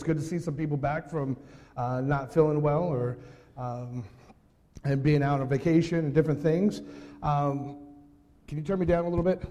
It's good to see some people back from uh, not feeling well or um, and being out on vacation and different things. Um, can you turn me down a little bit?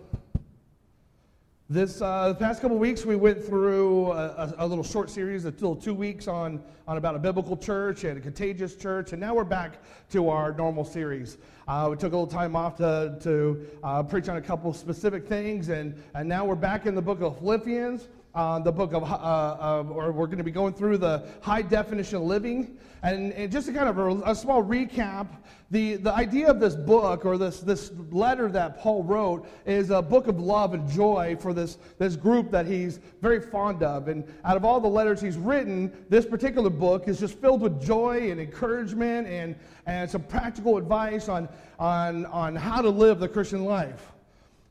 This uh, the past couple weeks, we went through a, a, little short series, a little two weeks on, on about a biblical church and a contagious church, and now we're back to our normal series. Uh, we took a little time off to, to uh, preach on a couple specific things, and, and now we're back in the book of Philippians uh, the book of, uh, or we're going to be going through the high definition living. And, and just to kind of a, a, small recap, the, the idea of this book or this, this letter that Paul wrote is a book of love and joy for this, this group that he's very fond of. And out of all the letters he's written, this particular book is just filled with joy and encouragement and, and some practical advice on, on, on how to live the Christian life.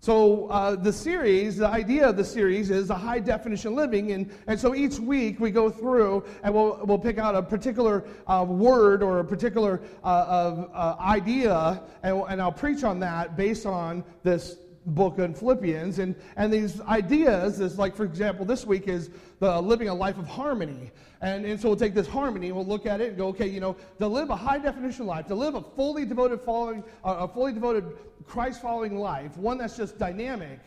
So, uh, the series, the idea of the series is a high definition living. And, and so each week we go through and we'll, we'll pick out a particular uh, word or a particular uh, uh idea, and, and I'll preach on that based on this book in Philippians. And, and these ideas is like, for example, this week is the living a life of harmony. And, and so we'll take this harmony and we'll look at it and go, okay, you know, to live a high definition life, to live a fully devoted following, a fully devoted Christ following life, one that's just dynamic,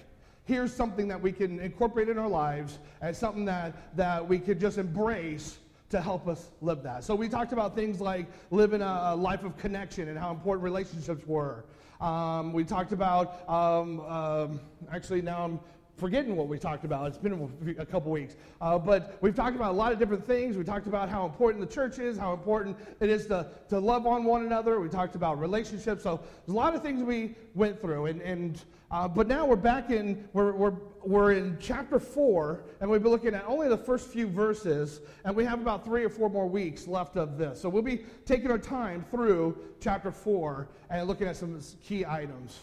here's something that we can incorporate in our lives and something that, that we could just embrace to help us live that. So we talked about things like living a, a life of connection and how important relationships were. Um, we talked about, um, um, actually, now I'm forgetting what we talked about. It's been a couple weeks. Uh, but we've talked about a lot of different things. We talked about how important the church is, how important it is to, to love on one another. We talked about relationships. So there's a lot of things we went through. And, and uh, but now we're back in, we're, we're, we're in chapter 4, and we'll be looking at only the first few verses, and we have about three or four more weeks left of this. So we'll be taking our time through chapter 4 and looking at some key items.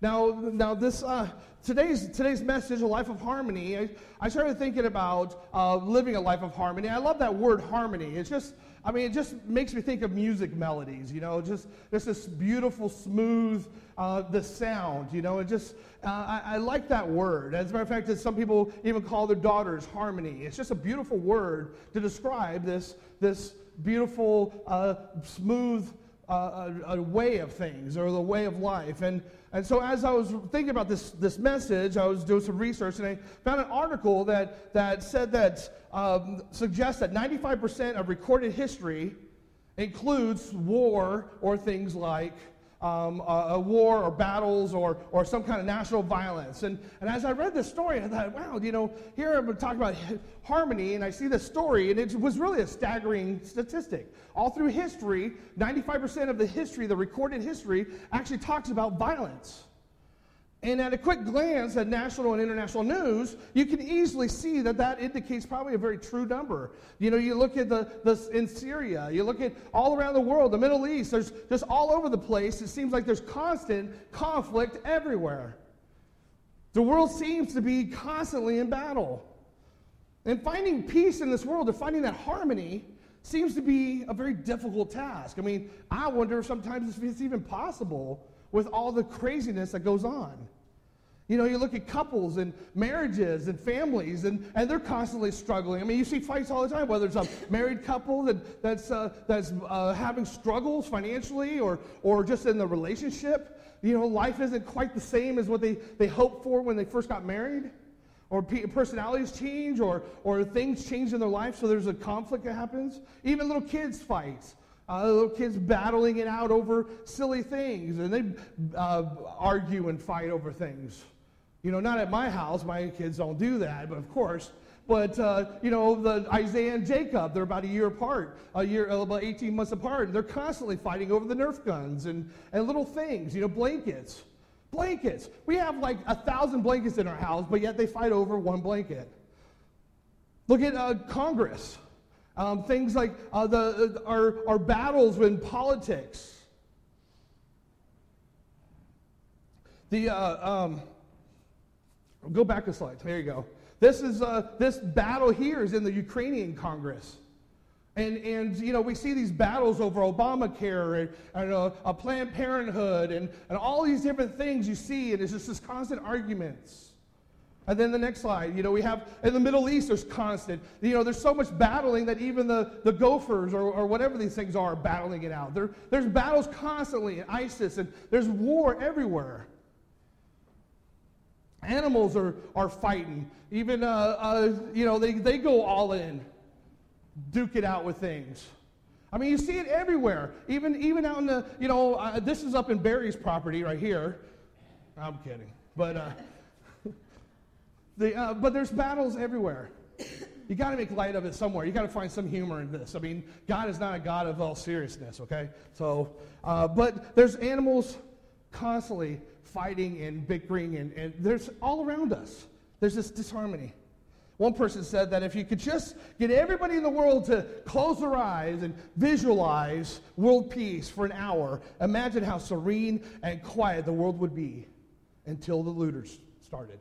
Now, now this uh, today's today's message, a life of harmony. I, I started thinking about uh, living a life of harmony. I love that word harmony. It's just, I mean, it just makes me think of music melodies. You know, just just this beautiful, smooth, uh, the sound. You know, and just uh, I, I, like that word. As a matter of fact, some people even call their daughters harmony. It's just a beautiful word to describe this this beautiful, uh, smooth a, a, way of things or the way of life. And, and so as I was thinking about this, this message, I was doing some research and I found an article that, that said that um, suggests that 95% of recorded history includes war or things like um, a, a, war or battles or, or some kind of national violence. And, and as I read this story, I thought, wow, you know, here I'm talking about harmony, and I see this story, and it was really a staggering statistic. All through history, 95% of the history, the recorded history, actually talks about violence. And at a quick glance at national and international news, you can easily see that that indicates probably a very true number. You know, you look at the, the in Syria, you look at all around the world, the Middle East, there's just all over the place. It seems like there's constant conflict everywhere. The world seems to be constantly in battle. And finding peace in this world, or finding that harmony, seems to be a very difficult task. I mean, I wonder sometimes if it's even possible with all the craziness that goes on. You know, you look at couples and marriages and families, and, and they're constantly struggling. I mean, you see fights all the time, whether it's a married couple that, that's, uh, that's uh, having struggles financially or, or just in the relationship. You know, life isn't quite the same as what they, they hoped for when they first got married. Or personalities change, or, or things change in their life, so there's a conflict that happens. Even little kids fight. Uh, little kids battling it out over silly things, and they uh, argue and fight over things. You know, not at my house. My kids don't do that, but of course. But uh, you know, the Isaiah and Jacob, they're about a year apart, a year, uh, about 18 months apart, and they're constantly fighting over the Nerf guns and, and little things. You know, blankets, blankets. We have like a thousand blankets in our house, but yet they fight over one blanket. Look at uh, Congress. Um, things like uh, the, uh, our, our battles in politics. The, uh, um, go back a slide. There you go. This is uh, this battle here is in the Ukrainian Congress. And, and you know, we see these battles over Obamacare and, and uh, Planned Parenthood and, and all these different things you see, and it's just this constant arguments. And then the next slide, you know, we have in the Middle East, there's constant, you know, there's so much battling that even the, the gophers or, or whatever these things are, are battling it out. There, there's battles constantly in ISIS, and there's war everywhere. Animals are, are fighting. Even, uh, uh, you know, they, they go all in, duke it out with things. I mean, you see it everywhere. Even, even out in the, you know, uh, this is up in Barry's property right here. I'm kidding. But, uh, the, uh, but there's battles everywhere. You got to make light of it somewhere. You got to find some humor in this. I mean, God is not a God of all seriousness, okay? So, uh, but there's animals constantly fighting and bickering, and, and there's all around us. There's this disharmony. One person said that if you could just get everybody in the world to close their eyes and visualize world peace for an hour, imagine how serene and quiet the world would be until the looters started.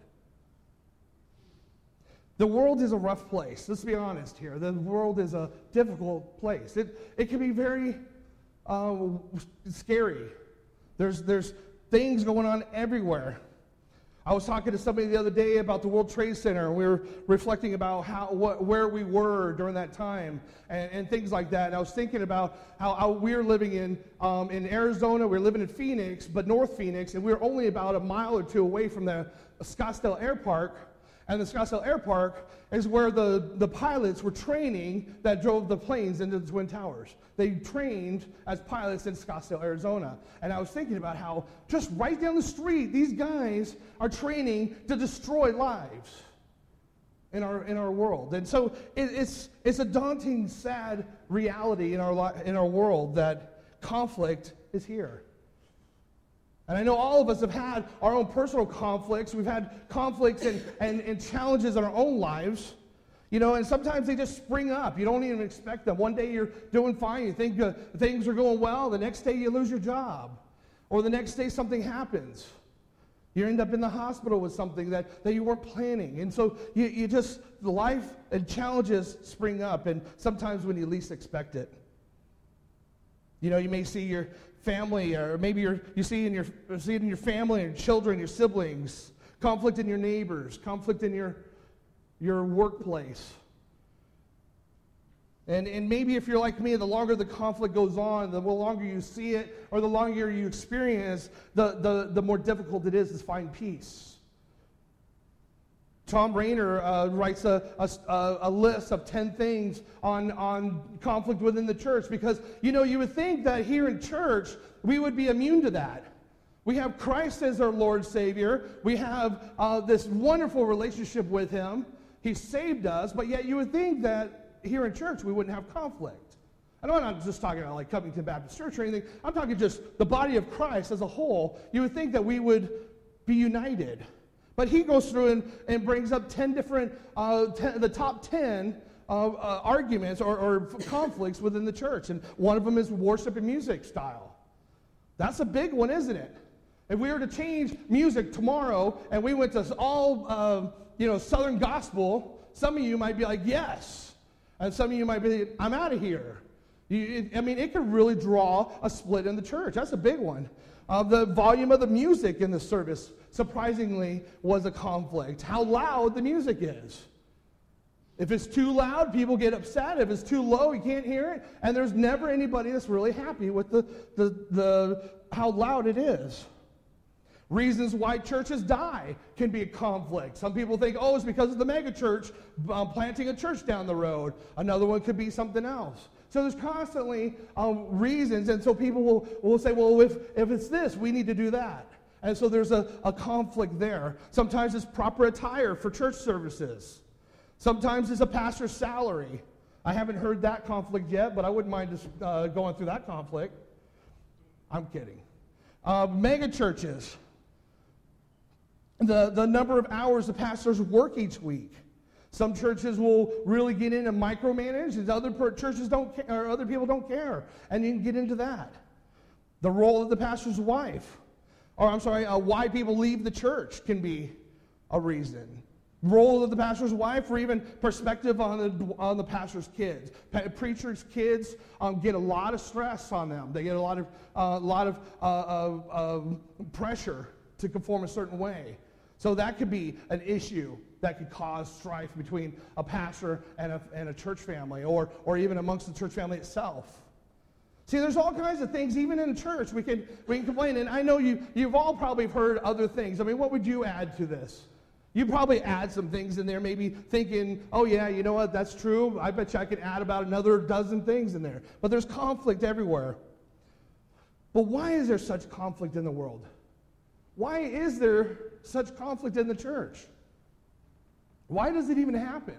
The world is a rough place. Let's be honest here. The world is a difficult place. It, it can be very uh, scary. There's, there's things going on everywhere. I was talking to somebody the other day about the World Trade Center, and we were reflecting about how, what, where we were during that time and, and things like that. And I was thinking about how, how we are living in, um, in Arizona, we we're living in Phoenix, but North Phoenix, and we are only about a mile or two away from the Scottsdale Air Park. And the Scottsdale Air Park is where the, the pilots were training that drove the planes into the Twin Towers. They trained as pilots in Scottsdale, Arizona. And I was thinking about how just right down the street, these guys are training to destroy lives in our, in our world. And so it, it's, it's a daunting, sad reality in our, in our world that conflict is here. And I know all of us have had our own personal conflicts. We've had conflicts and, and, and challenges in our own lives. You know, and sometimes they just spring up. You don't even expect them. One day you're doing fine, you think uh, things are going well. The next day you lose your job. Or the next day something happens. You end up in the hospital with something that, that you weren't planning. And so you, you just, life and challenges spring up, and sometimes when you least expect it. You know, you may see your family, or maybe you're you see, in your, see it in your family, your children, your siblings, conflict in your neighbors, conflict in your, your workplace. And, and maybe if you're like me, the longer the conflict goes on, the longer you see it, or the longer you experience, the, the, the more difficult it is to find peace. Thom Rainer uh, writes a, a, a, list of 10 things on, on conflict within the church because, you know, you would think that here in church we would be immune to that. We have Christ as our Lord Savior. We have uh, this wonderful relationship with Him. He saved us, but yet you would think that here in church we wouldn't have conflict. I'm not just talking about like Covington Baptist Church or anything. I'm talking just the body of Christ as a whole. You would think that we would be united. But he goes through and, and brings up 10 different, uh, ten, the top 10 uh, uh, arguments or, or conflicts within the church. And one of them is worship and music style. That's a big one, isn't it? If we were to change music tomorrow and we went to all, uh, you know, Southern gospel, some of you might be like, yes. And some of you might be, I'm out of here. You, it, I mean, it could really draw a split in the church. That's a big one. Uh, the volume of the music in the service surprisingly, was a conflict. How loud the music is. If it's too loud, people get upset. If it's too low, you can't hear it. And there's never anybody that's really happy with the, the, the, how loud it is. Reasons why churches die can be a conflict. Some people think, oh, it's because of the megachurch um, planting a church down the road. Another one could be something else. So there's constantly um, reasons, and so people will, will say, well, if, if it's this, we need to do that. And so there's a, a conflict there. Sometimes it's proper attire for church services. Sometimes it's a pastor's salary. I haven't heard that conflict yet, but I wouldn't mind just uh, going through that conflict. I'm kidding. Uh, mega churches. The, the number of hours the pastors work each week. Some churches will really get in and micromanage, and other churches don't care, or other people don't care, and you can get into that. The role of the pastor's wife or I'm sorry, uh, why people leave the church can be a reason. Role of the pastor's wife, or even perspective on the, on the pastor's kids. Pa- preachers' kids um, get a lot of stress on them. They get a lot of, uh, lot of uh, pressure to conform a certain way. So that could be an issue that could cause strife between a pastor and a, and a church family or, or even amongst the church family itself. See, there's all kinds of things, even in church, we can, we can complain. And I know you, you've all probably heard other things. I mean, what would you add to this? You probably add some things in there, maybe thinking, oh, yeah, you know what, that's true. I bet you I could add about another dozen things in there. But there's conflict everywhere. But why is there such conflict in the world? Why is there such conflict in the church? Why does it even happen?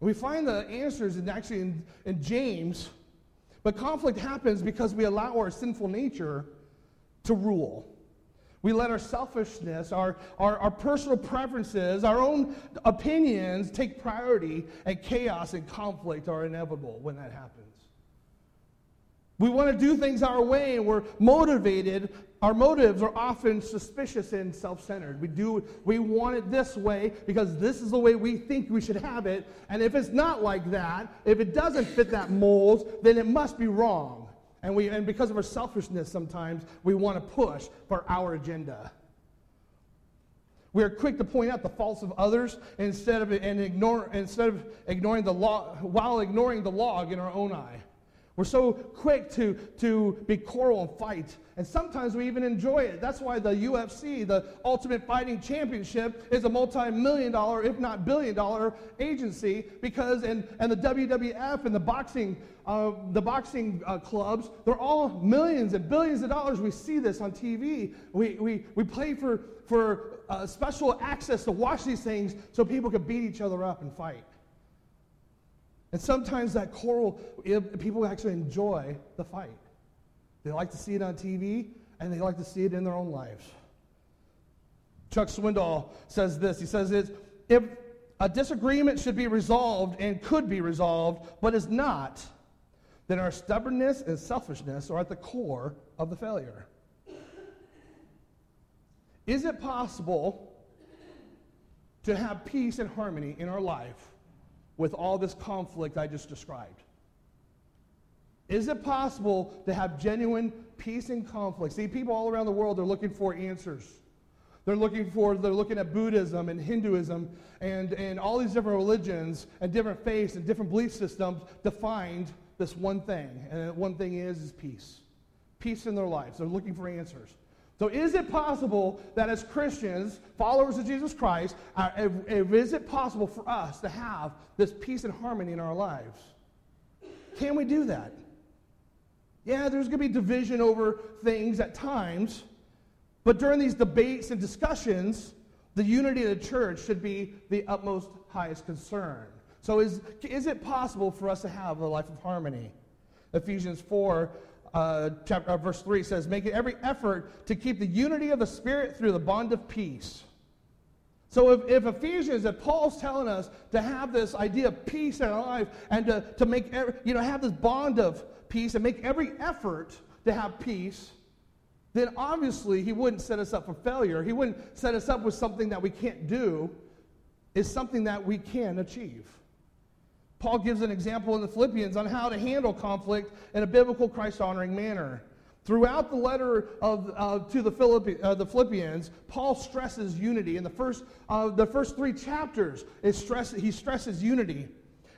We find the answers in actually in, in James, but conflict happens because we allow our sinful nature to rule. We let our selfishness, our, our, our personal preferences, our own opinions take priority, and chaos and conflict are inevitable when that happens. We want to do things our way and we're motivated. Our motives are often suspicious and self centered. We, do, we want it this way because this is the way we think we should have it. And if it's not like that, if it doesn't fit that mold, then it must be wrong. And, we, and because of our selfishness, sometimes we want to push for our agenda. We are quick to point out the faults of others instead of, and ignore, instead of ignoring the law, while ignoring the log in our own eye. We're so quick to, to be quarrel and fight. And sometimes we even enjoy it. That's why the UFC, the Ultimate Fighting Championship, is a multi million dollar, if not billion dollar agency because, and, and the WWF and the boxing, uh, the boxing uh, clubs, they're all millions and billions of dollars. We see this on TV. We, we, we pay for, for uh, special access to watch these things so people can beat each other up and fight. And sometimes that quarrel, people actually enjoy the fight. They like to see it on TV and they like to see it in their own lives. Chuck Swindoll says this He says, if a disagreement should be resolved and could be resolved, but is not, then our stubbornness and selfishness are at the core of the failure. Is it possible to have peace and harmony in our life with all this conflict I just described? Is it possible to have genuine peace and conflict? See, people all around the world are looking for answers. They're looking for, they're looking at Buddhism and Hinduism and, and all these different religions and different faiths and different belief systems to find this one thing. And that one thing is, is peace. Peace in their lives. They're looking for answers. So, is it possible that as Christians, followers of Jesus Christ, uh, is it possible for us to have this peace and harmony in our lives? Can we do that? Yeah, there's going to be division over things at times, but during these debates and discussions, the unity of the church should be the utmost highest concern. So, is, is it possible for us to have a life of harmony? Ephesians 4 uh, chapter, uh, verse 3 says, Make every effort to keep the unity of the Spirit through the bond of peace. So if, if Ephesians, if Paul's telling us to have this idea of peace in our life and to, to make, every, you know, have this bond of peace and make every effort to have peace, then obviously he wouldn't set us up for failure. He wouldn't set us up with something that we can't do. It's something that we can achieve. Paul gives an example in the Philippians on how to handle conflict in a biblical Christ honoring manner. Throughout the letter of, uh, to the, Philippi, uh, the, Philippians, Paul stresses unity. In the first, uh, the first three chapters, stress, he stresses unity.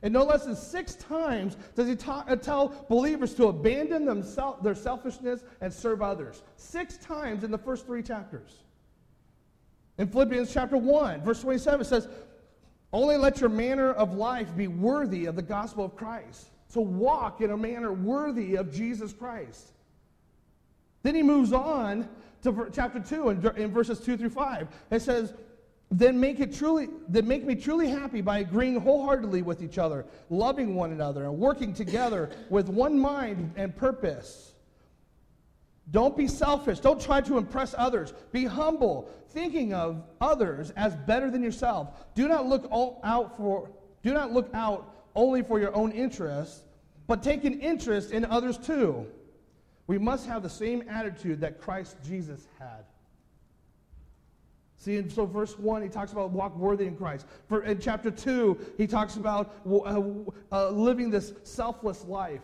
And no less than six times does he ta- uh, tell believers to abandon themself, their selfishness and serve others. Six times in the first three chapters. In Philippians chapter 1, verse 27, it says, only let your manner of life be worthy of the gospel of Christ. So walk in a manner worthy of Jesus Christ. Then he moves on to chapter 2 in, in verses 2 through 5. It says, then make it truly then make me truly happy by agreeing wholeheartedly with each other loving one another and working together with one mind and purpose don't be selfish. Don't try to impress others. Be humble, thinking of others as better than yourself. Do not look out for do not look out only for your own interests, but take an interest in others too. We must have the same attitude that Christ Jesus had. See, and so verse 1, he talks about walk worthy in Christ. For, in chapter 2, he talks about uh, uh, living this selfless life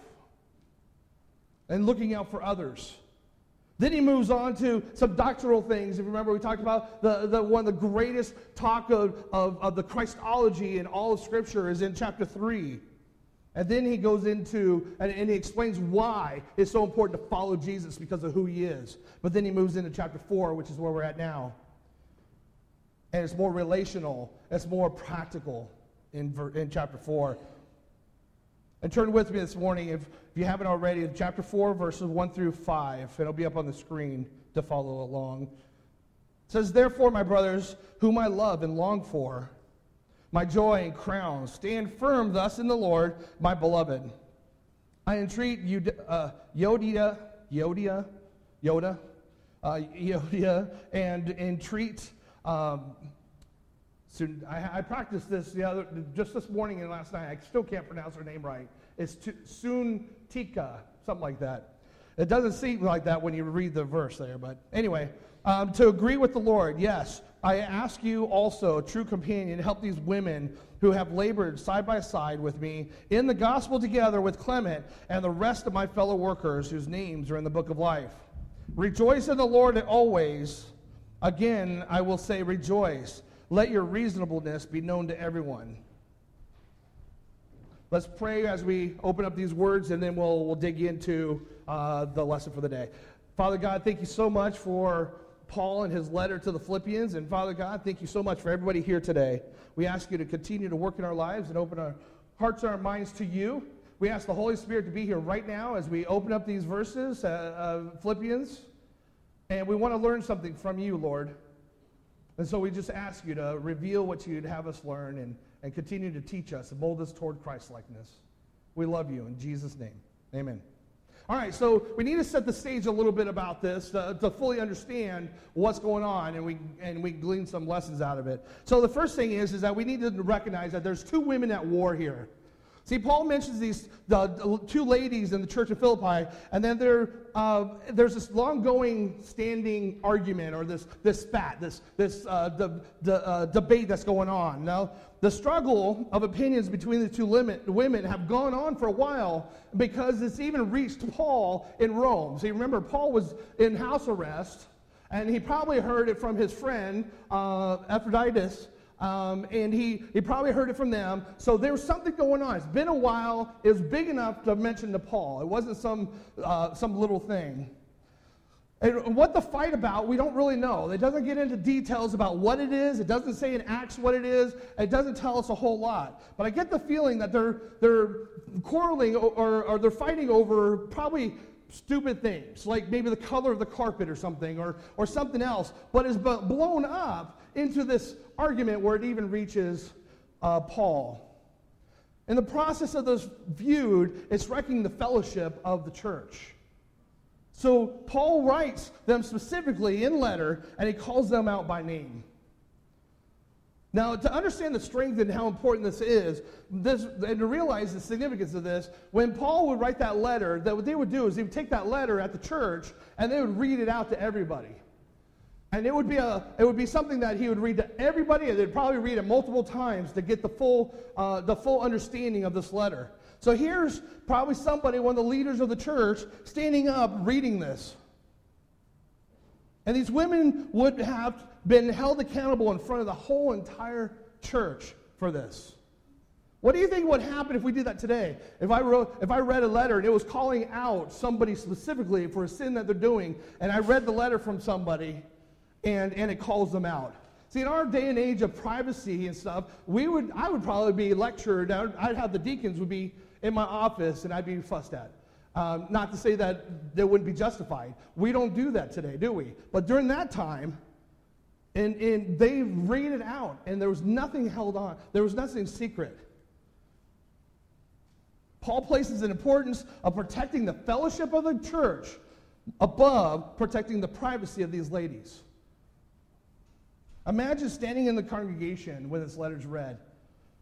and looking out for others. Then he moves on to some doctrinal things. If you remember, we talked about the, the one of the greatest talk of, of, of the Christology in all of Scripture is in chapter 3. And then he goes into, and, and, he explains why it's so important to follow Jesus because of who he is. But then he moves into chapter 4, which is where we're at now. And it's more relational, it's more practical in, in chapter 4. And turn with me this morning, if, if you haven't already, in chapter 4, verses 1 through 5. It'll be up on the screen to follow along. It says, Therefore, my brothers, whom I love and long for, my joy and crown. Stand firm thus in the Lord, my beloved. I entreat you, uh, Yodia, Yodia, Yoda, uh, Yodia, and entreat. Um, I, I, practiced this the other, just this morning and last night. I still can't pronounce her name right. It's Soon Tika, something like that. It doesn't seem like that when you read the verse there, but anyway, um, to agree with the Lord, yes. I ask you also, true companion, help these women who have labored side by side with me in the gospel together with Clement and the rest of my fellow workers whose names are in the book of life. Rejoice in the Lord always. Again, I will say, rejoice. Let your reasonableness be known to everyone. Let's pray as we open up these words, and then we'll, we'll dig into uh, the lesson for the day. Father God, thank you so much for Paul and his letter to the Philippians. And Father God, thank you so much for everybody here today. We ask you to continue to work in our lives and open our hearts and our minds to you. We ask the Holy Spirit to be here right now as we open up these verses, uh, uh, Philippians. And we want to learn something from you, Lord. And so we just ask you to reveal what you'd have us learn and, and continue to teach us and mold us toward Christ likeness. We love you in Jesus' name. Amen. All right, so we need to set the stage a little bit about this to, to, fully understand what's going on, and we and we glean some lessons out of it. So the first thing is is that we need to recognize that there's two women at war here. See, Paul mentions these the, two ladies in the church of Philippi, and then there, uh, there's this long-going, standing argument, or this this spat, this this uh, the, the, uh, debate that's going on. Now, the struggle of opinions between the two limit, women have gone on for a while because it's even reached Paul in Rome. See, remember, Paul was in house arrest, and he probably heard it from his friend uh, Epaphroditus um, and he, he probably heard it from them. So there was something going on. It's been a while. It was big enough to mention to Paul. It wasn't some, uh, some little thing. And what the fight about, we don't really know. It doesn't get into details about what it is. It doesn't say in Acts what it is. It doesn't tell us a whole lot. But I get the feeling that they're, they're quarreling or, or they're fighting over probably stupid things, like maybe the color of the carpet or something, or, or something else, but is blown up into this argument where it even reaches uh, Paul. In the process of this viewed, it's wrecking the fellowship of the church. So Paul writes them specifically in letter, and he calls them out by name. Now, to understand the strength and how important this is, this, and to realize the significance of this, when Paul would write that letter, that what they would do is they would take that letter at the church and they would read it out to everybody. And it would be a, it would be something that he would read to everybody, and they'd probably read it multiple times to get the full, uh, the full understanding of this letter. So here's probably somebody, one of the leaders of the church, standing up reading this. And these women would have been held accountable in front of the whole entire church for this. What do you think would happen if we did that today? If I wrote, if I read a letter and it was calling out somebody specifically for a sin that they're doing, and I read the letter from somebody, and, and it calls them out. See, in our day and age of privacy and stuff, we would, I would probably be lectured. I'd have the deacons would be in my office and I'd be fussed at. Um, not to say that they wouldn't be justified. We don't do that today, do we? But during that time, and, and they read it out, and there was nothing held on. There was nothing secret. Paul places an importance of protecting the fellowship of the church above protecting the privacy of these ladies. Imagine standing in the congregation when this letter's read.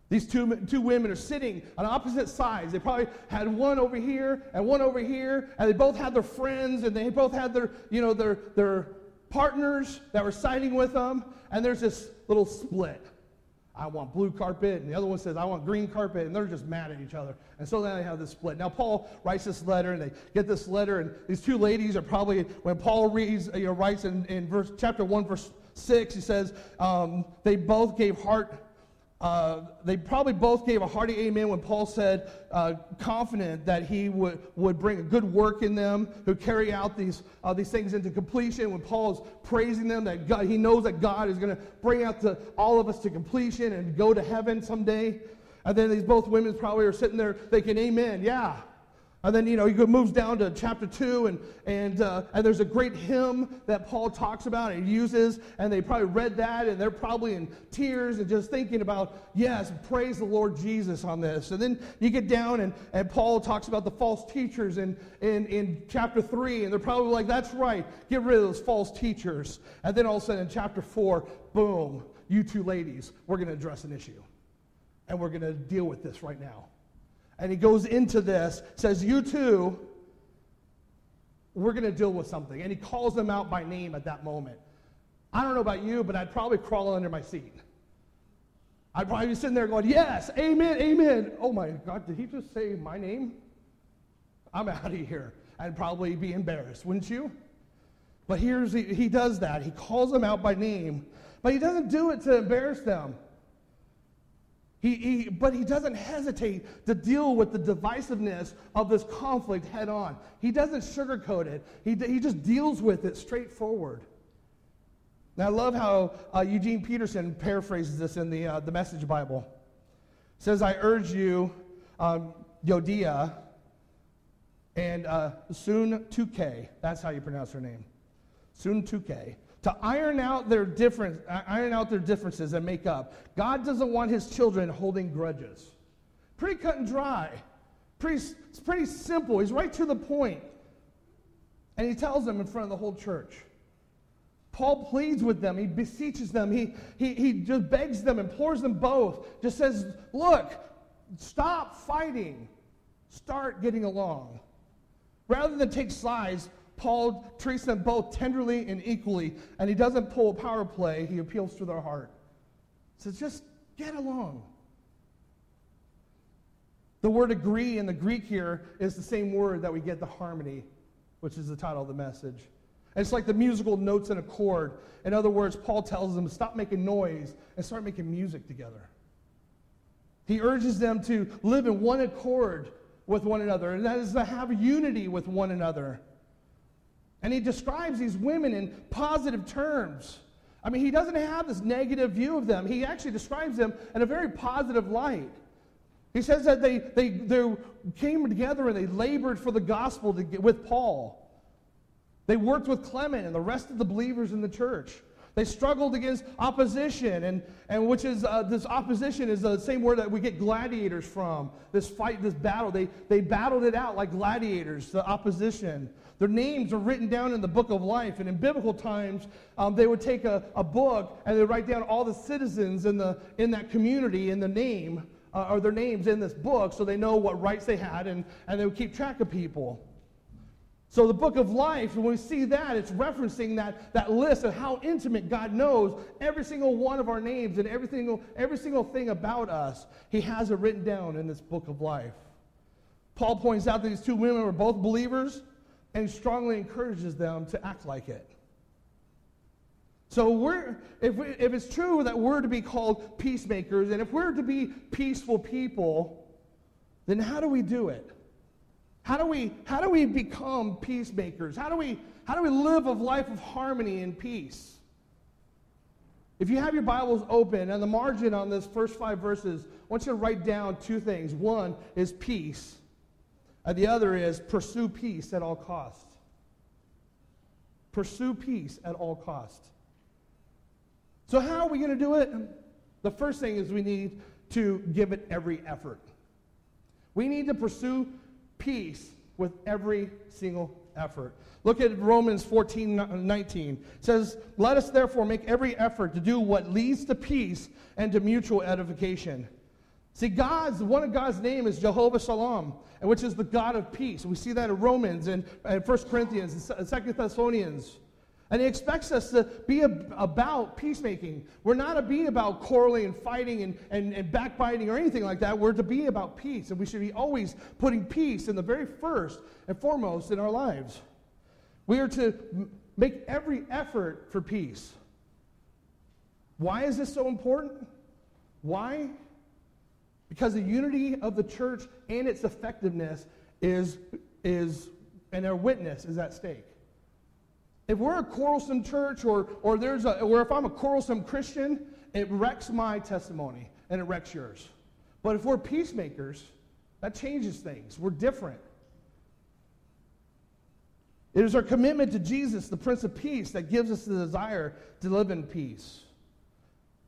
These two, two women are sitting on opposite sides. They probably had one over here and one over here, and they both had their friends, and they both had their, you know, their, their partners that were siding with them, and there's this little split. I want blue carpet, and the other one says, I want green carpet, and they're just mad at each other. And so then they have this split. Now, Paul writes this letter, and they get this letter, and these two ladies are probably, when Paul reads, you know, writes in, in verse, chapter 1, verse 6, he says, um, they both gave heart uh, they probably both gave a hearty amen when Paul said, uh, confident that he would, would bring a good work in them, who carry out these, uh, these things into completion. When Paul is praising them, that God, he knows that God is going to bring out the, all of us to completion and go to heaven someday. And then these both women probably are sitting there thinking, Amen, yeah, and then, you know, he moves down to chapter 2, and, and, uh, and there's a great hymn that Paul talks about and uses, and they probably read that, and they're probably in tears and just thinking about, yes, praise the Lord Jesus on this. And then you get down, and, and Paul talks about the false teachers in, in, in chapter 3, and they're probably like, that's right, get rid of those false teachers. And then all of a sudden in chapter 4, boom, you two ladies, we're going to address an issue. And we're going to deal with this right now and he goes into this, says, You too, we're going to deal with something. And he calls them out by name at that moment. I don't know about you, but I'd probably crawl under my seat. I'd probably be sitting there going, Yes, amen, amen. Oh my God, did he just say my name? I'm out of here. I'd probably be embarrassed, wouldn't you? But here's he, he does that. He calls them out by name, but he doesn't do it to embarrass them. He, he, but he doesn't hesitate to deal with the divisiveness of this conflict head on. He doesn't sugarcoat it, he, he just deals with it straightforward. Now, I love how uh, Eugene Peterson paraphrases this in the, uh, the Message Bible. It says, I urge you, um, Euodia, and uh, Syntyche, that's how you pronounce her name, Syntyche, to iron out their difference, uh, iron out their differences and make up. God doesn't want his children holding grudges. Pretty cut and dry. Pretty, it's pretty simple. He's right to the point. And he tells them in front of the whole church. Paul pleads with them. He beseeches them. He, he, he just begs them, implores them both. Just says, look, stop fighting. Start getting along. Rather than take sides, Paul treats them both tenderly and equally, and he doesn't pull a power play, he appeals to their heart. He Says, just get along. The word agree in the Greek here is the same word that we get the harmony, which is the title of the message. And it's like the musical notes in a chord. In other words, Paul tells them to stop making noise and start making music together. He urges them to live in one accord with one another, and that is to have unity with one another. And he describes these women in positive terms. I mean, he doesn't have this negative view of them. He actually describes them in a very positive light. He says that they, they, they came together and they labored for the gospel get, with Paul. They worked with Clement and the rest of the believers in the church. They struggled against opposition, and, and which is uh, this opposition is the same word that we get gladiators from. This fight, this battle, they, they battled it out like gladiators, the opposition. Their names are written down in the book of life. And in biblical times, um, they would take a, a book and they write down all the citizens in, the, in that community in the name, uh, or their names in this book so they know what rights they had and, and they would keep track of people. So the book of life, when we see that, it's referencing that, that list of how intimate God knows every single one of our names and every single, every single thing about us. He has it written down in this book of life. Paul points out that these two women were both believers and strongly encourages them to act like it. So we're, if, we, if it's true that we're to be called peacemakers, and if we're to be peaceful people, then how do we do it? How do we, how do we become peacemakers? How do, we, how do we live a life of harmony and peace? If you have your Bibles open, and the margin on this first five verses, I want you to write down two things. One is peace, and the other is pursue peace at all cost. Pursue peace at all cost. So how are we going to do it? The first thing is we need to give it every effort. We need to pursue peace with every single effort. Look at Romans 14 19. It says, Let us therefore make every effort to do what leads to peace and to mutual edification. See, God's one of God's name is Jehovah Shalom, which is the God of peace. We see that in Romans and, and 1 Corinthians and 2 Thessalonians. And he expects us to be about peacemaking. We're not to be about quarreling and fighting and, and, and backbiting or anything like that. We're to be about peace. And we should be always putting peace in the very first and foremost in our lives. We are to make every effort for peace. Why is this so important? Why? Because the unity of the church and its effectiveness is, is and our witness is at stake. If we're a quarrelsome church or, or, there's a, or if I'm a quarrelsome Christian, it wrecks my testimony and it wrecks yours. But if we're peacemakers, that changes things. We're different. It is our commitment to Jesus, the Prince of Peace, that gives us the desire to live in peace.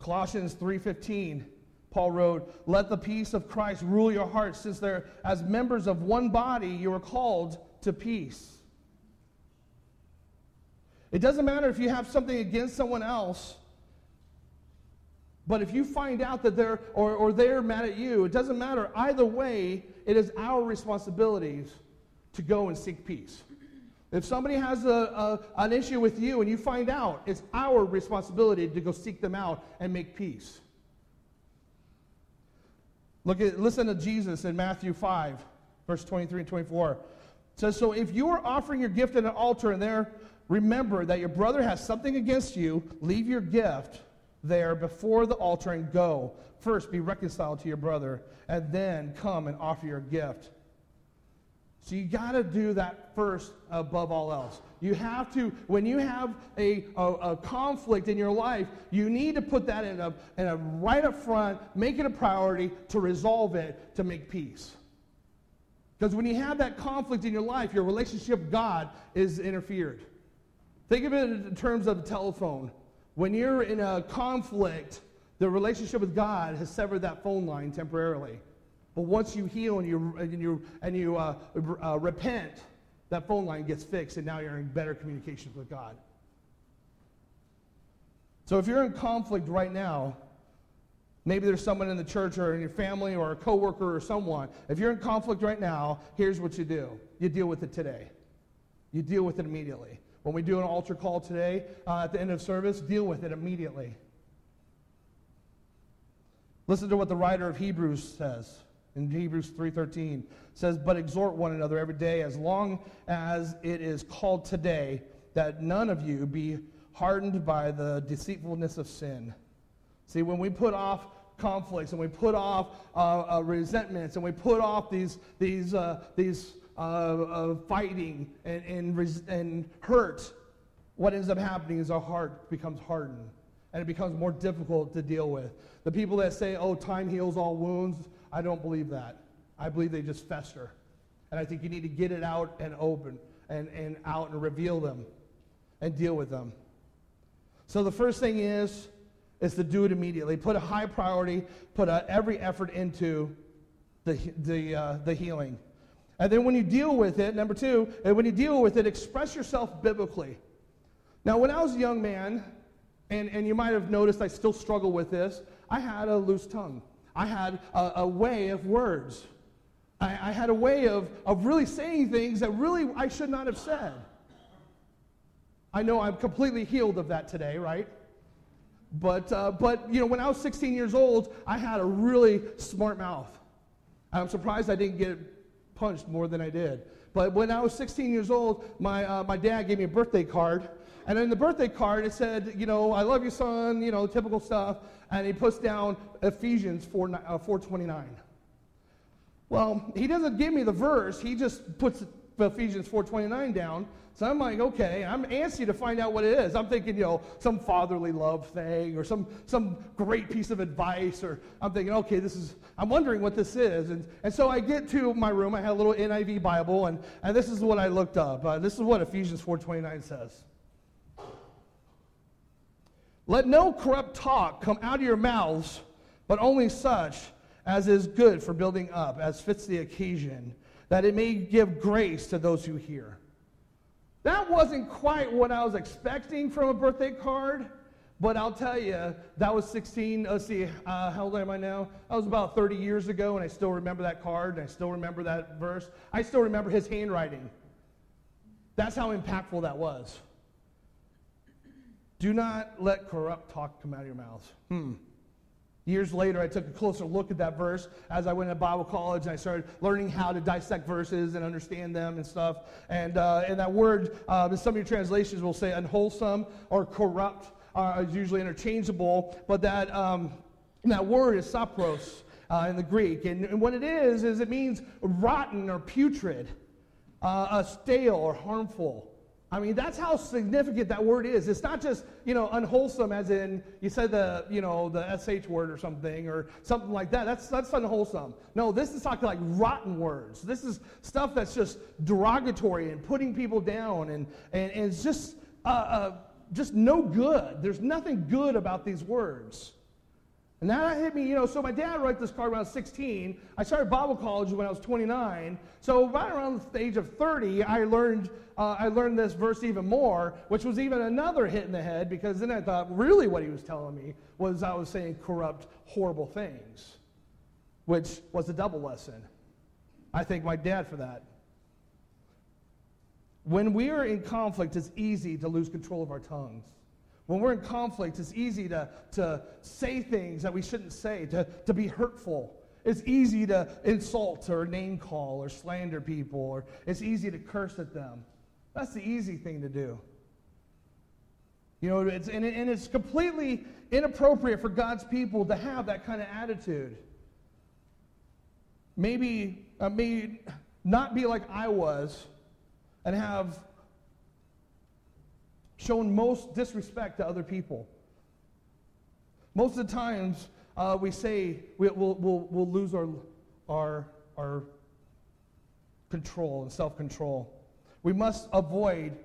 Colossians 3:15 Paul wrote, "Let the peace of Christ rule your hearts, since there as members of one body you are called to peace." It doesn't matter if you have something against someone else, but if you find out that they're or, or they're mad at you, it doesn't matter. Either way, it is our responsibilities to go and seek peace. If somebody has a, a, an issue with you and you find out, it's our responsibility to go seek them out and make peace. Look at listen to Jesus in Matthew 5, verse 23 and 24. It says, So if you are offering your gift at an altar and there remember that your brother has something against you, leave your gift there before the altar and go. First, be reconciled to your brother, and then come and offer your gift. So you got to do that first above all else. You have to, when you have a, a, a, conflict in your life, you need to put that in a, in a right up front, make it a priority to resolve it, to make peace. Because when you have that conflict in your life, your relationship with God is interfered. Think of it in terms of the telephone. When you're in a conflict, the relationship with God has severed that phone line temporarily. But once you heal and you, and you, and you uh, uh, repent, that phone line gets fixed, and now you're in better communication with God. So if you're in conflict right now, maybe there's someone in the church or in your family or a coworker or someone. If you're in conflict right now, here's what you do you deal with it today, you deal with it immediately. When we do an altar call today uh, at the end of service, deal with it immediately. Listen to what the writer of Hebrews says in Hebrews 3:13 says but exhort one another every day as long as it is called today that none of you be hardened by the deceitfulness of sin. See when we put off conflicts and we put off uh, uh, resentments and we put off these these uh, these uh, fighting and, and, res- and hurt, what ends up happening is our heart becomes hardened and it becomes more difficult to deal with. The people that say, oh, time heals all wounds, I don't believe that. I believe they just fester. And I think you need to get it out and open and, and out and reveal them and deal with them. So the first thing is, is to do it immediately. Put a high priority, put a, every effort into the, the, uh, the healing. And then when you deal with it, number two, and when you deal with it, express yourself biblically. Now, when I was a young man, and, and you might have noticed I still struggle with this, I had a loose tongue. I had a, a way of words. I, I had a way of, of really saying things that really I should not have said. I know I'm completely healed of that today, right? But, uh, but you know, when I was 16 years old, I had a really smart mouth. I'm surprised I didn't get punched more than I did. But when I was 16 years old, my, uh, my dad gave me a birthday card. And in the birthday card, it said, you know, I love you, son, you know, typical stuff. And he puts down Ephesians 4, uh, 429. Well, he doesn't give me the verse. He just puts Ephesians 4.29 down. So I'm like, okay, I'm antsy to find out what it is. I'm thinking, you know, some fatherly love thing or some, some great piece of advice, or I'm thinking, okay, this is, I'm wondering what this is. And, and so I get to my room. I had a little NIV Bible, and, and this is what I looked up. Uh, this is what Ephesians 4.29 says. Let no corrupt talk come out of your mouths, but only such as is good for building up, as fits the occasion that it may give grace to those who hear. That wasn't quite what I was expecting from a birthday card, but I'll tell you, that was 16. Let's see, uh, how old am I now? That was about 30 years ago, and I still remember that card, and I still remember that verse. I still remember his handwriting. That's how impactful that was. Do not let corrupt talk come out of your mouths. Hmm. Years later, I took a closer look at that verse as I went to Bible college and I started learning how to dissect verses and understand them and stuff. And, uh, and that word, uh, in some of your translations will say unwholesome or corrupt, uh, is usually interchangeable, but that, um, that word is sapros uh, in the Greek. And, and, what it is, is it means rotten or putrid, uh, stale or harmful. I mean, that's how significant that word is. It's not just, you know, unwholesome as in you said the, you know, the SH word or something or something like that. That's, that's unwholesome. No, this is talking like rotten words. This is stuff that's just derogatory and putting people down and, and, and it's just, uh, uh, just no good. There's nothing good about these words. And that hit me, you know. So my dad wrote this card when I was 16. I started Bible college when I was 29. So right around the age of 30, I learned uh, I learned this verse even more, which was even another hit in the head because then I thought really what he was telling me was I was saying corrupt, horrible things, which was a double lesson. I thank my dad for that. When we are in conflict, it's easy to lose control of our tongues. When we're in conflict, it's easy to, to say things that we shouldn't say, to, to be hurtful. It's easy to insult or name call or slander people, or it's easy to curse at them. That's the easy thing to do. You know, it's, and, it, and it's completely inappropriate for God's people to have that kind of attitude. Maybe, uh, maybe not be like I was and have shown most disrespect to other people. Most of the times, uh, we say we, will we'll, we'll lose our, our, our control and self control. We must avoid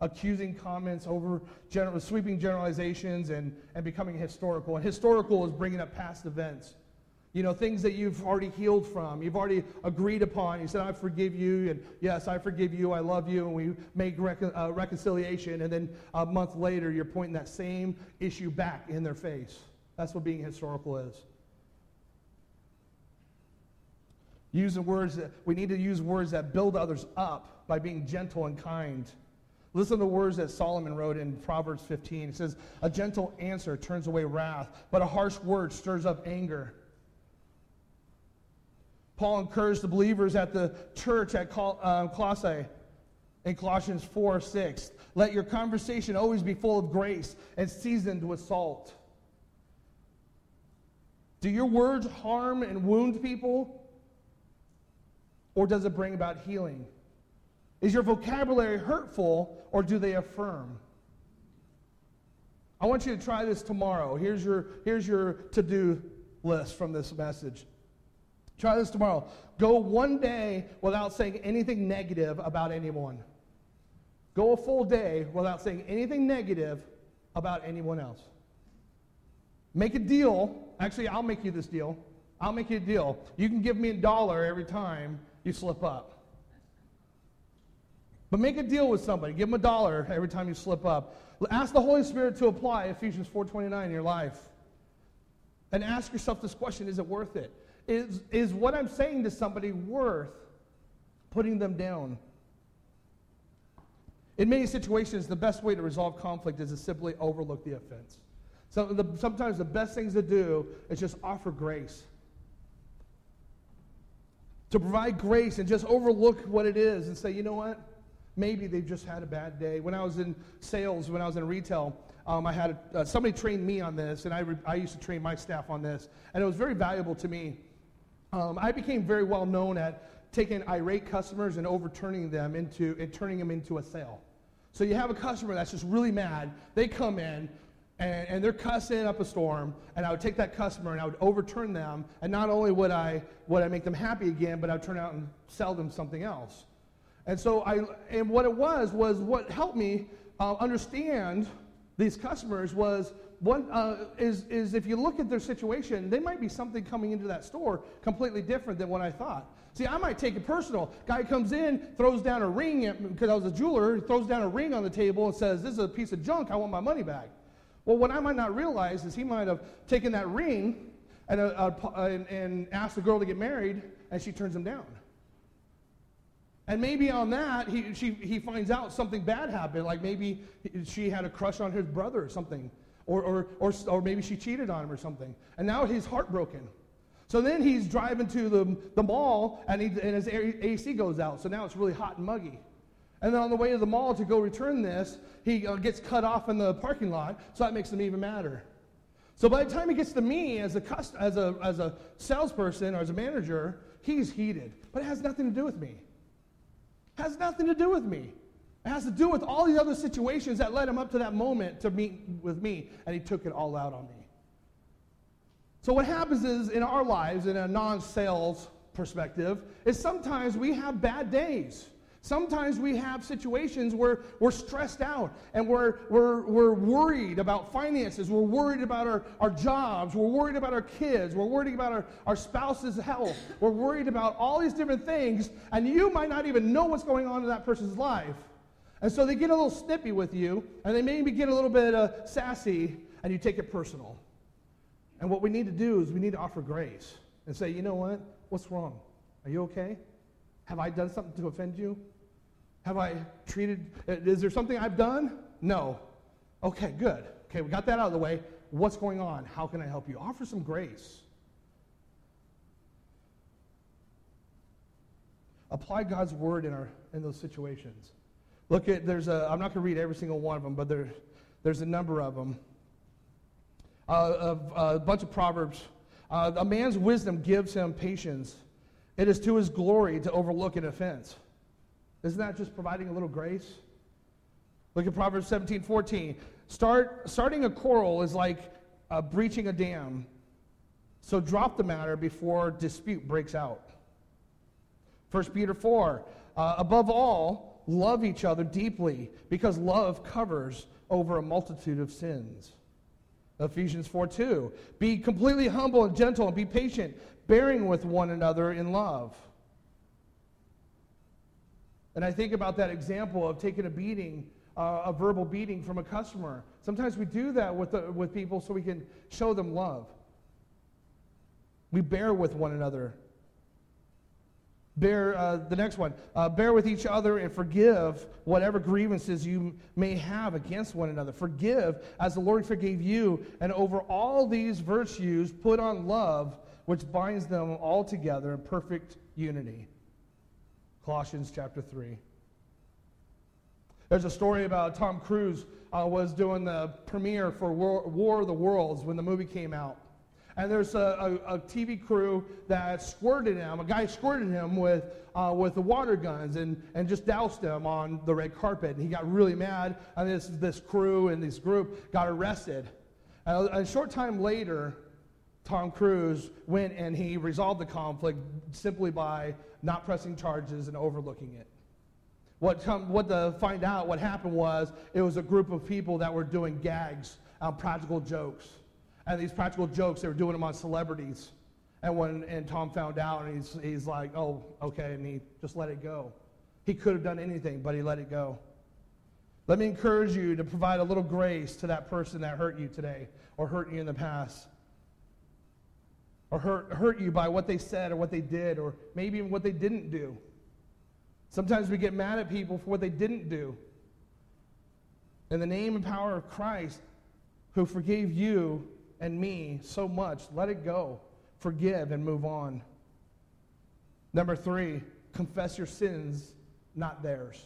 accusing comments over general, sweeping generalizations and, and becoming historical. And historical is bringing up past events. You know, things that you've already healed from, you've already agreed upon. You said, I forgive you, and yes, I forgive you, I love you, and we make recon- uh, reconciliation, and then a month later, you're pointing that same issue back in their face. That's what being historical is. Using words that, we need to use words that build others up by being gentle and kind. Listen to the words that Solomon wrote in Proverbs 15. It says, A gentle answer turns away wrath, but a harsh word stirs up anger. Paul encouraged the believers at the church at um, Colossae in Colossians 4 6. Let your conversation always be full of grace and seasoned with salt. Do your words harm and wound people? Or does it bring about healing? Is your vocabulary hurtful or do they affirm? I want you to try this tomorrow. Here's your, here's your to do list from this message. Try this tomorrow. Go one day without saying anything negative about anyone. Go a full day without saying anything negative about anyone else. Make a deal. Actually, I'll make you this deal. I'll make you a deal. You can give me a dollar every time you slip up. But make a deal with somebody. Give them a dollar every time you slip up. Ask the Holy Spirit to apply Ephesians 4:29 in your life. And ask yourself this question, is it worth it? Is, is what I'm saying to somebody worth putting them down? In many situations, the best way to resolve conflict is to simply overlook the offense. So the, sometimes the best things to do is just offer grace. To provide grace and just overlook what it is and say, you know what? Maybe they've just had a bad day. When I was in sales, when I was in retail, um, I had a, uh, somebody trained me on this, and I, re- I used to train my staff on this, and it was very valuable to me um, I became very well known at taking irate customers and overturning them into and turning them into a sale. So you have a customer that's just really mad. They come in and, and, they're cussing up a storm, and I would take that customer and I would overturn them. And not only would I would I make them happy again, but I'd turn out and sell them something else. And so I and what it was was what helped me uh, understand these customers was one uh, is, is if you look at their situation, they might be something coming into that store completely different than what I thought. See, I might take it personal. Guy comes in, throws down a ring, because I was a jeweler, throws down a ring on the table and says, This is a piece of junk, I want my money back. Well, what I might not realize is he might have taken that ring and, uh, uh, and, and asked the girl to get married, and she turns him down. And maybe on that, he, she, he finds out something bad happened. Like maybe she had a crush on his brother or something. Or, or, or, or maybe she cheated on him or something. And now he's heartbroken. So then he's driving to the, the mall and, he, and his AC goes out. So now it's really hot and muggy. And then on the way to the mall to go return this, he uh, gets cut off in the parking lot. So that makes him even madder. So by the time he gets to me as a, cust- as a, as a salesperson or as a manager, he's heated. But it has nothing to do with me. Has nothing to do with me. It has to do with all these other situations that led him up to that moment to meet with me, and he took it all out on me. So, what happens is in our lives, in a non sales perspective, is sometimes we have bad days. Sometimes we have situations where we're stressed out and we're, we're, we're worried about finances. We're worried about our, our jobs. We're worried about our kids. We're worried about our, our spouse's health. We're worried about all these different things, and you might not even know what's going on in that person's life. And so they get a little snippy with you, and they maybe get a little bit uh, sassy, and you take it personal. And what we need to do is we need to offer grace and say, you know what? What's wrong? Are you okay? Have I done something to offend you? Have I treated, is there something I've done? No. Okay, good. Okay, we got that out of the way. What's going on? How can I help you? Offer some grace. Apply God's word in, our, in those situations. Look at, there's a, I'm not going to read every single one of them, but there, there's a number of them. Uh, a, a, bunch of Proverbs. Uh, a man's wisdom gives him patience. It is to his glory to overlook an offense. Isn't that just providing a little grace? Look at Proverbs 17 14. Start, starting a quarrel is like uh, breaching a dam. So drop the matter before dispute breaks out. 1 Peter 4. Uh, above all, Love each other deeply because love covers over a multitude of sins. Ephesians 4 2. Be completely humble and gentle and be patient, bearing with one another in love. And I think about that example of taking a beating, uh, a verbal beating from a customer. Sometimes we do that with, the, with people so we can show them love. We bear with one another Bear, uh, the next one, uh, bear with each other and forgive whatever grievances you may have against one another. Forgive as the Lord forgave you. And over all these virtues, put on love, which binds them all together in perfect unity. Colossians chapter 3. There's a story about Tom Cruise uh, was doing the premiere for War, of the Worlds when the movie came out and there's a, a, a, TV crew that squirted him. A guy squirted him with, uh, with the water guns and, and just doused him on the red carpet. And he got really mad, and this, this crew and this group got arrested. And a, a short time later, Tom Cruise went and he resolved the conflict simply by not pressing charges and overlooking it. What, come, what to find out, what happened was it was a group of people that were doing gags, um, practical jokes and these practical jokes, they were doing them on celebrities. And when and Tom found out, and he's, he's like, oh, okay, and he just let it go. He could have done anything, but he let it go. Let me encourage you to provide a little grace to that person that hurt you today or hurt you in the past. Or hurt, hurt you by what they said or what they did, or maybe even what they didn't do. Sometimes we get mad at people for what they didn't do. In the name and power of Christ, who forgave you and me so much. Let it go. Forgive and move on. Number three, confess your sins, not theirs.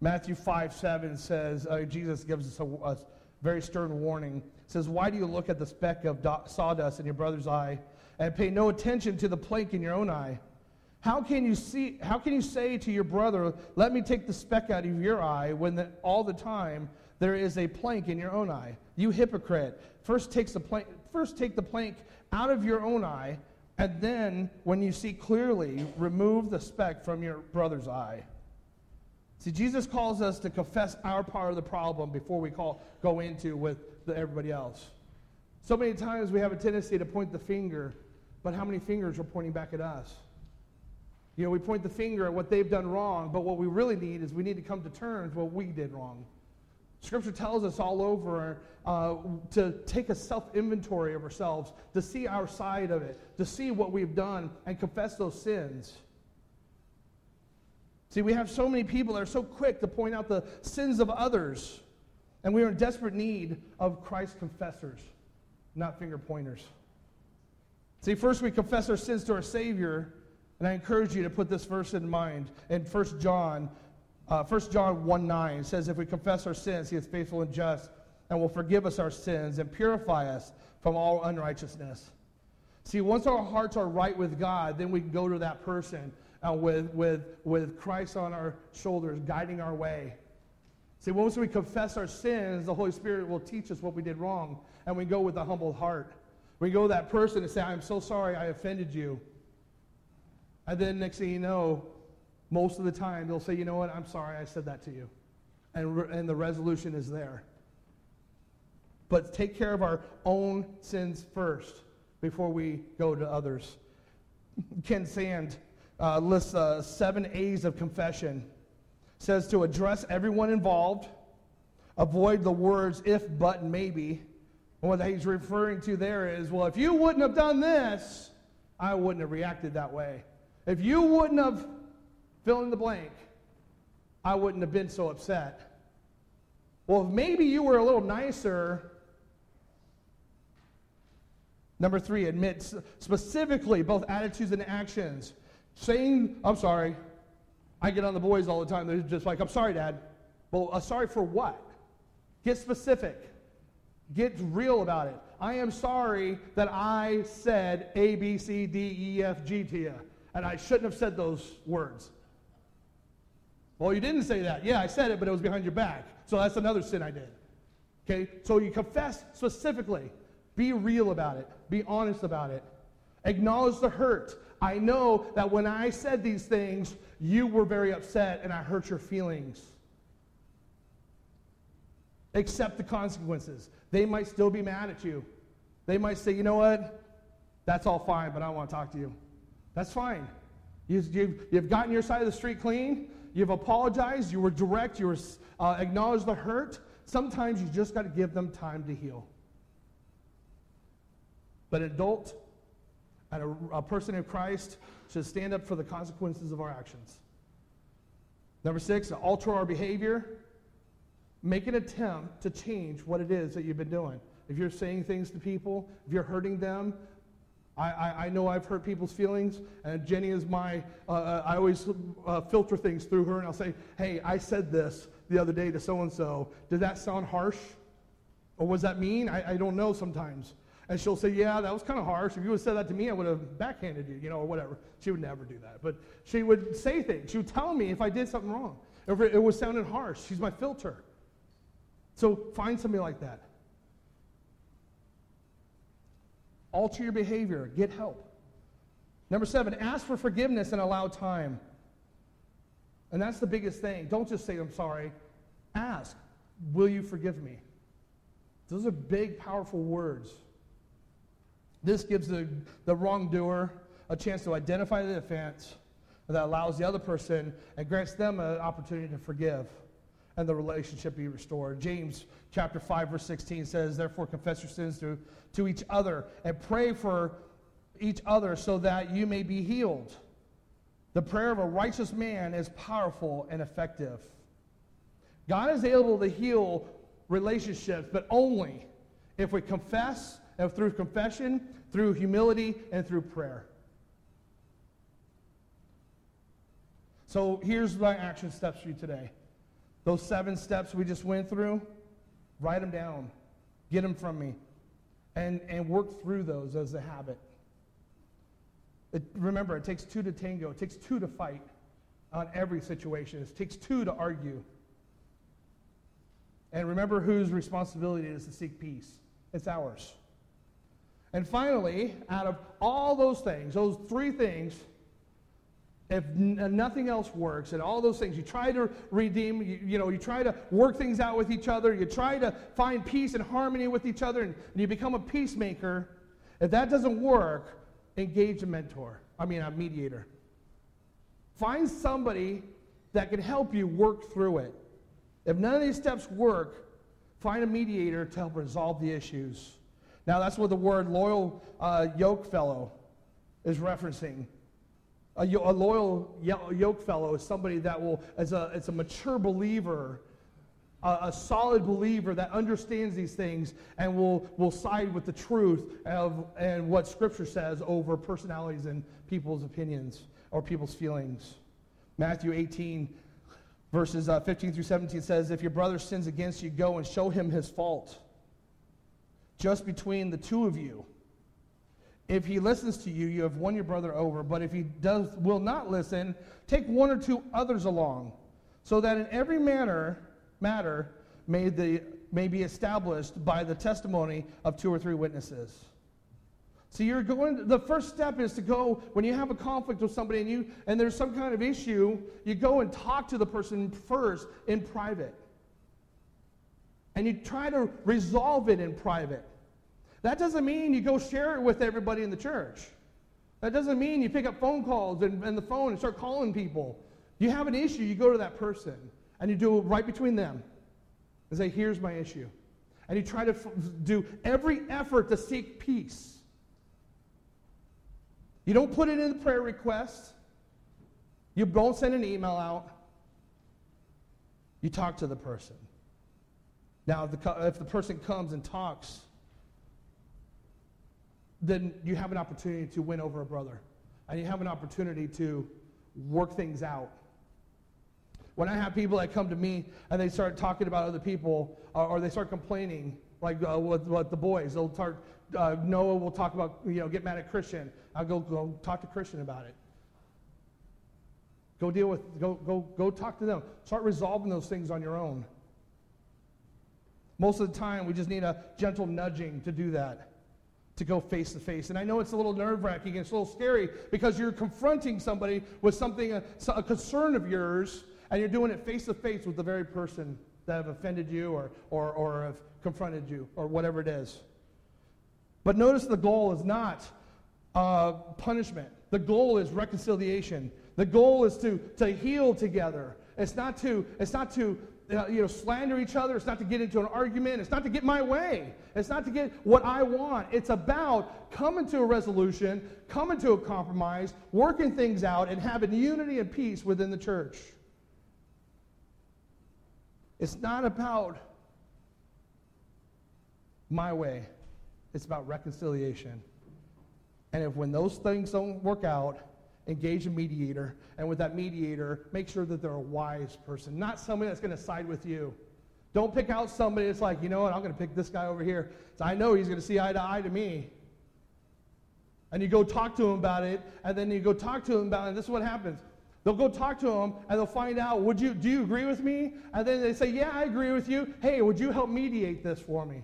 Matthew 5 7 says, uh, Jesus gives us a, a, very stern warning. Says, Why do you look at the speck of do- sawdust in your brother's eye and pay no attention to the plank in your own eye? How can you see how can you say to your brother, "Let me take the speck out of your eye," when the, all the time there is a plank in your own eye? You hypocrite. First, takes the plank, first take the plank out of your own eye, and then, when you see clearly, remove the speck from your brother's eye. See, Jesus calls us to confess our part of the problem before we call, go into with the, everybody else. So many times we have a tendency to point the finger, but how many fingers are pointing back at us? You know, we point the finger at what they've done wrong, but what we really need is we need to come to terms with what we did wrong. Scripture tells us all over uh, to take a self inventory of ourselves, to see our side of it, to see what we've done, and confess those sins. See, we have so many people that are so quick to point out the sins of others, and we are in desperate need of Christ confessors, not finger pointers. See, first we confess our sins to our Savior, and I encourage you to put this verse in mind. In 1 John, uh, 1 John 1 9 says, If we confess our sins, He is faithful and just and will forgive us our sins and purify us from all unrighteousness. See, once our hearts are right with God, then we can go to that person uh, with, with, with Christ on our shoulders, guiding our way. See, once we confess our sins, the Holy Spirit will teach us what we did wrong, and we go with a humble heart. We go to that person and say, I'm so sorry I offended you. And then next thing you know, most of the time they'll say, you know what, I'm sorry I said that to you. And, re- and the resolution is there. But take care of our own sins first before we go to others. Ken Sande uh, lists uh, seven A's of confession. Says to address everyone involved, avoid the words if, but, maybe. And what he's referring to there is, well, if you wouldn't have done this, I wouldn't have reacted that way. If you wouldn't have fill in the blank, I wouldn't have been so upset. Well, if maybe you were a little nicer. Number three, admit specifically both attitudes and actions. Saying, I'm sorry. I get on the boys all the time. They're just like, I'm sorry, Dad. Well, uh, sorry for what? Get specific. Get real about it. I am sorry that I said A, B, C, D, E, F, G to you. And I shouldn't have said those words. Well, you didn't say that. Yeah, I said it, but it was behind your back. So that's another sin I did. Okay? So you confess specifically. Be real about it. Be honest about it. Acknowledge the hurt. I know that when I said these things, you were very upset and I hurt your feelings. Accept the consequences. They might still be mad at you. They might say, you know what? That's all fine, but I want to talk to you. That's fine. You, you've, you've gotten your side of the street clean. You've apologized. You were direct. You were uh, acknowledged the hurt. Sometimes you just got to give them time to heal. But adult and a, a person in Christ should stand up for the consequences of our actions. Number six, alter our behavior. Make an attempt to change what it is that you've been doing. If you're saying things to people, if you're hurting them, I, I, I, know I've hurt people's feelings, and Jenny is my, uh, uh, I always uh, filter things through her, and I'll say, hey, I said this the other day to so and so. Did that sound harsh? Or was that mean? I, I don't know sometimes. And she'll say, yeah, that was kind of harsh. If you would have said that to me, I would have backhanded you, you know, or whatever. She would never do that. But she would say things. She would tell me if I did something wrong. If it was sounding harsh. She's my filter. So find somebody like that. Alter your behavior. Get help. Number seven, ask for forgiveness and allow time. And that's the biggest thing. Don't just say, I'm sorry. Ask, will you forgive me? Those are big, powerful words. This gives the, the wrongdoer a chance to identify the offense that allows the other person and grants them an opportunity to forgive and the relationship be restored. James chapter 5, verse 16 says, Therefore confess your sins to to each other and pray for each other so that you may be healed. The prayer of a righteous man is powerful and effective. God is able to heal relationships, but only if we confess, through confession, through humility, and through prayer. So here's my action steps for you today. Those seven steps we just went through, write them down. Get them from me and, and work through those as a habit. It, remember, it takes two to tango, it takes two to fight on every situation, it takes two to argue. And remember whose responsibility it is to seek peace. It's ours. And finally, out of all those things, those three things, if uh, nothing else works and all those things you try to redeem you, you, know you try to work things out with each other you try to find peace and harmony with each other and, and you become a peacemaker if that doesn't work engage a mentor i mean a mediator. Find somebody that can help you work through it. If none of these steps work find a mediator to help resolve the issues now that's what the word loyal uh, yoke fellow is referencing A, a loyal yoke fellow is somebody that will, as a, as a mature believer, a, a, solid believer that understands these things and will, will side with the truth of, and what Scripture says over personalities and people's opinions or people's feelings. Matthew 18, verses uh, 15 through 17 says, If your brother sins against you, go and show him his fault, just between the two of you. If he listens to you, you have won your brother over. But if he does, will not listen, take one or two others along, so that in every manner, matter may, the, may be established by the testimony of two or three witnesses. So you're going, the first step is to go, when you have a conflict with somebody and, you, and there's some kind of issue, you go and talk to the person first in private. And you try to resolve it in private. That doesn't mean you go share it with everybody in the church. That doesn't mean you pick up phone calls and, and the phone and start calling people. You have an issue, you go to that person and you do it right between them and say, Here's my issue. And you try to f- do every effort to seek peace. You don't put it in the prayer request. You don't send an email out. You talk to the person. Now, if the, if the person comes and talks, then you have an opportunity to win over a brother. And you have an opportunity to work things out. When I have people that come to me and they start talking about other people or, they start complaining, like uh, with, with the boys, they'll start uh, Noah will talk about, you know, get mad at Christian. I'll go, go talk to Christian about it. Go deal with, go, go, go talk to them. Start resolving those things on your own. Most of the time, we just need a gentle nudging to do that, to go face to face. And I know it's a little nerve wracking, it's a little scary because you're confronting somebody with something, a, a concern of yours, and you're doing it face to face with the very person that have offended you or, or, or have confronted you or whatever it is. But notice the goal is not uh, punishment. The goal is reconciliation. The goal is to, to heal together. It's not to, it's not to uh, you know, slander each other. It's not to get into an argument. It's not to get my way. It's not to get what I want. It's about coming to a resolution, coming to a compromise, working things out, and having unity and peace within the church. It's not about my way. It's about reconciliation. And if when those things don't work out, engage a mediator. And with that mediator, make sure that they're a wise person, not somebody that's going to side with you. Don't pick out somebody that's like, you know what, I'm going to pick this guy over here. So I know he's going to see eye to eye to me. And you go talk to him about it, and then you go talk to him about it, and this is what happens. They'll go talk to him and they'll find out, would you, do you agree with me? And then they say, yeah, I agree with you. Hey, would you help mediate this for me?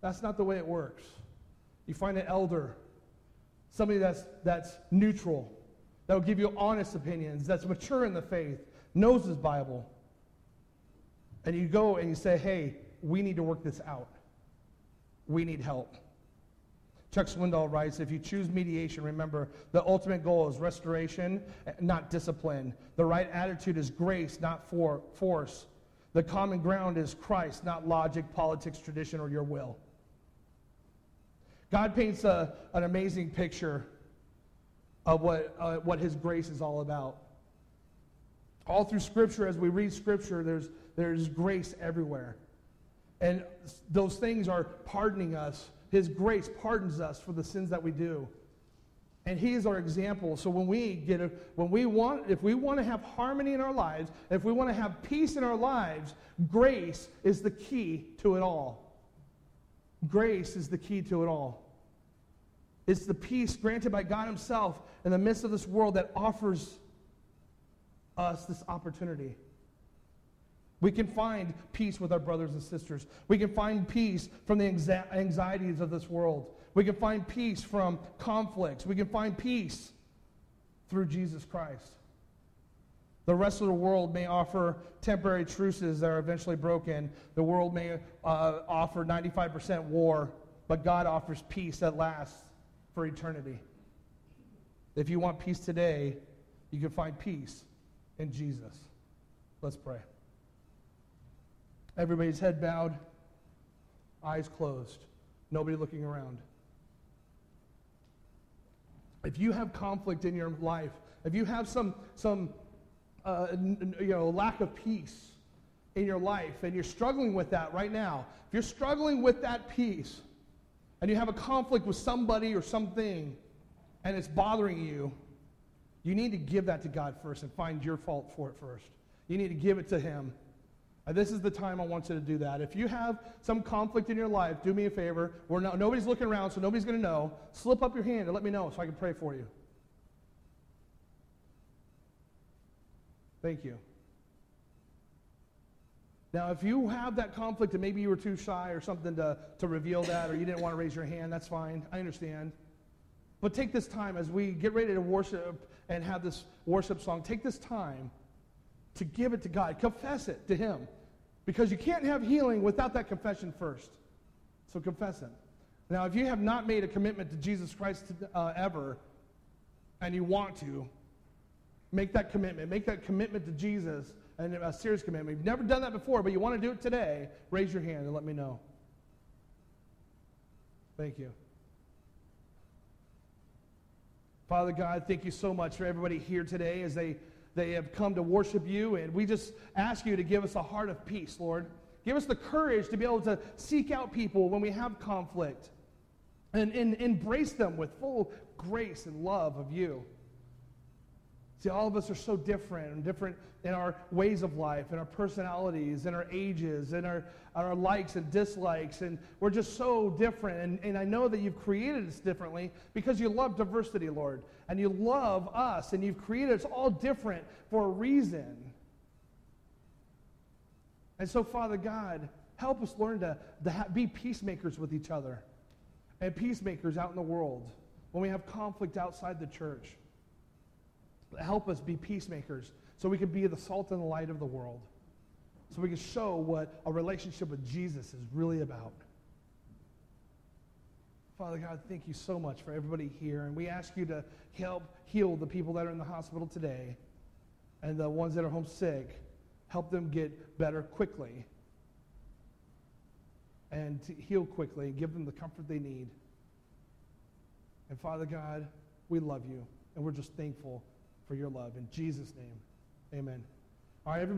That's not the way it works. You find an elder, somebody that's, that's neutral, that will give you honest opinions, that's mature in the faith, knows his Bible. And you go and you say, hey, we need to work this out. We need help. Chuck Swindoll writes If you choose mediation, remember the ultimate goal is restoration, not discipline. The right attitude is grace, not for, force. The common ground is Christ, not logic, politics, tradition, or your will. God paints a, an amazing picture of what, uh, what His grace is all about. All through Scripture, as we read Scripture, there's, there's grace everywhere. And those things are pardoning us. His grace pardons us for the sins that we do. And he is our example. So when we get a, when we want if we want to have harmony in our lives, if we want to have peace in our lives, grace is the key to it all. Grace is the key to it all. It's the peace granted by God Himself in the midst of this world that offers us this opportunity. We can find peace with our brothers and sisters. We can find peace from the anxieties of this world. We can find peace from conflicts. We can find peace through Jesus Christ. The rest of the world may offer temporary truces that are eventually broken. The world may uh, offer 95% war, but God offers peace that lasts for eternity. If you want peace today, you can find peace in Jesus. Let's pray. Everybody's head bowed, eyes closed, nobody looking around. if you have conflict in your life, if you have some, some uh, you know, lack of peace in your life and you're struggling with that right now, if you're struggling with that peace and you have a conflict with somebody or something and it's bothering you, you need to give that to God first and find your fault for it first. You need to give it to Him. And this is the time I want you to do that. If you have some conflict in your life, do me a favor. We're not, nobody's looking around, so nobody's going to know. Slip up your hand and let me know so I can pray for you. Thank you. Now, if you have that conflict and maybe you were too shy or something to, to reveal that or you didn't want to raise your hand, that's fine. I understand. But take this time as we get ready to worship and have this worship song, take this time to give it to God. Confess it to Him. Because you can't have healing without that confession first. So confess it. Now, if you have not made a commitment to Jesus Christ uh, ever, and you want to, make that commitment. Make that commitment to Jesus, and a serious commitment. You've never done that before, but you want to do it today, raise your hand and let me know. Thank you. Father God, thank you so much for everybody here today as they they have come to worship you. And we just ask you to give us a heart of peace, Lord. Give us the courage to be able to seek out people when we have conflict and, and embrace them with full grace and love of you. See, all of us are so different and different in our ways of life, in our personalities, in our ages, in our, our likes and dislikes. And we're just so different. And, and I know that you've created us differently because you love diversity, Lord. And you love us. And you've created us all different for a reason. And so, Father God, help us learn to, to ha- be peacemakers with each other and peacemakers out in the world when we have conflict outside the church. Help us be peacemakers so we can be the salt and the light of the world. So we can show what a relationship with Jesus is really about. Father God, thank you so much for everybody here. And we ask you to help heal the people that are in the hospital today and the ones that are home sick. Help them get better quickly and to heal quickly. and Give them the comfort they need. And Father God, we love you and we're just thankful for your love. In Jesus' name, amen. All right, everybody.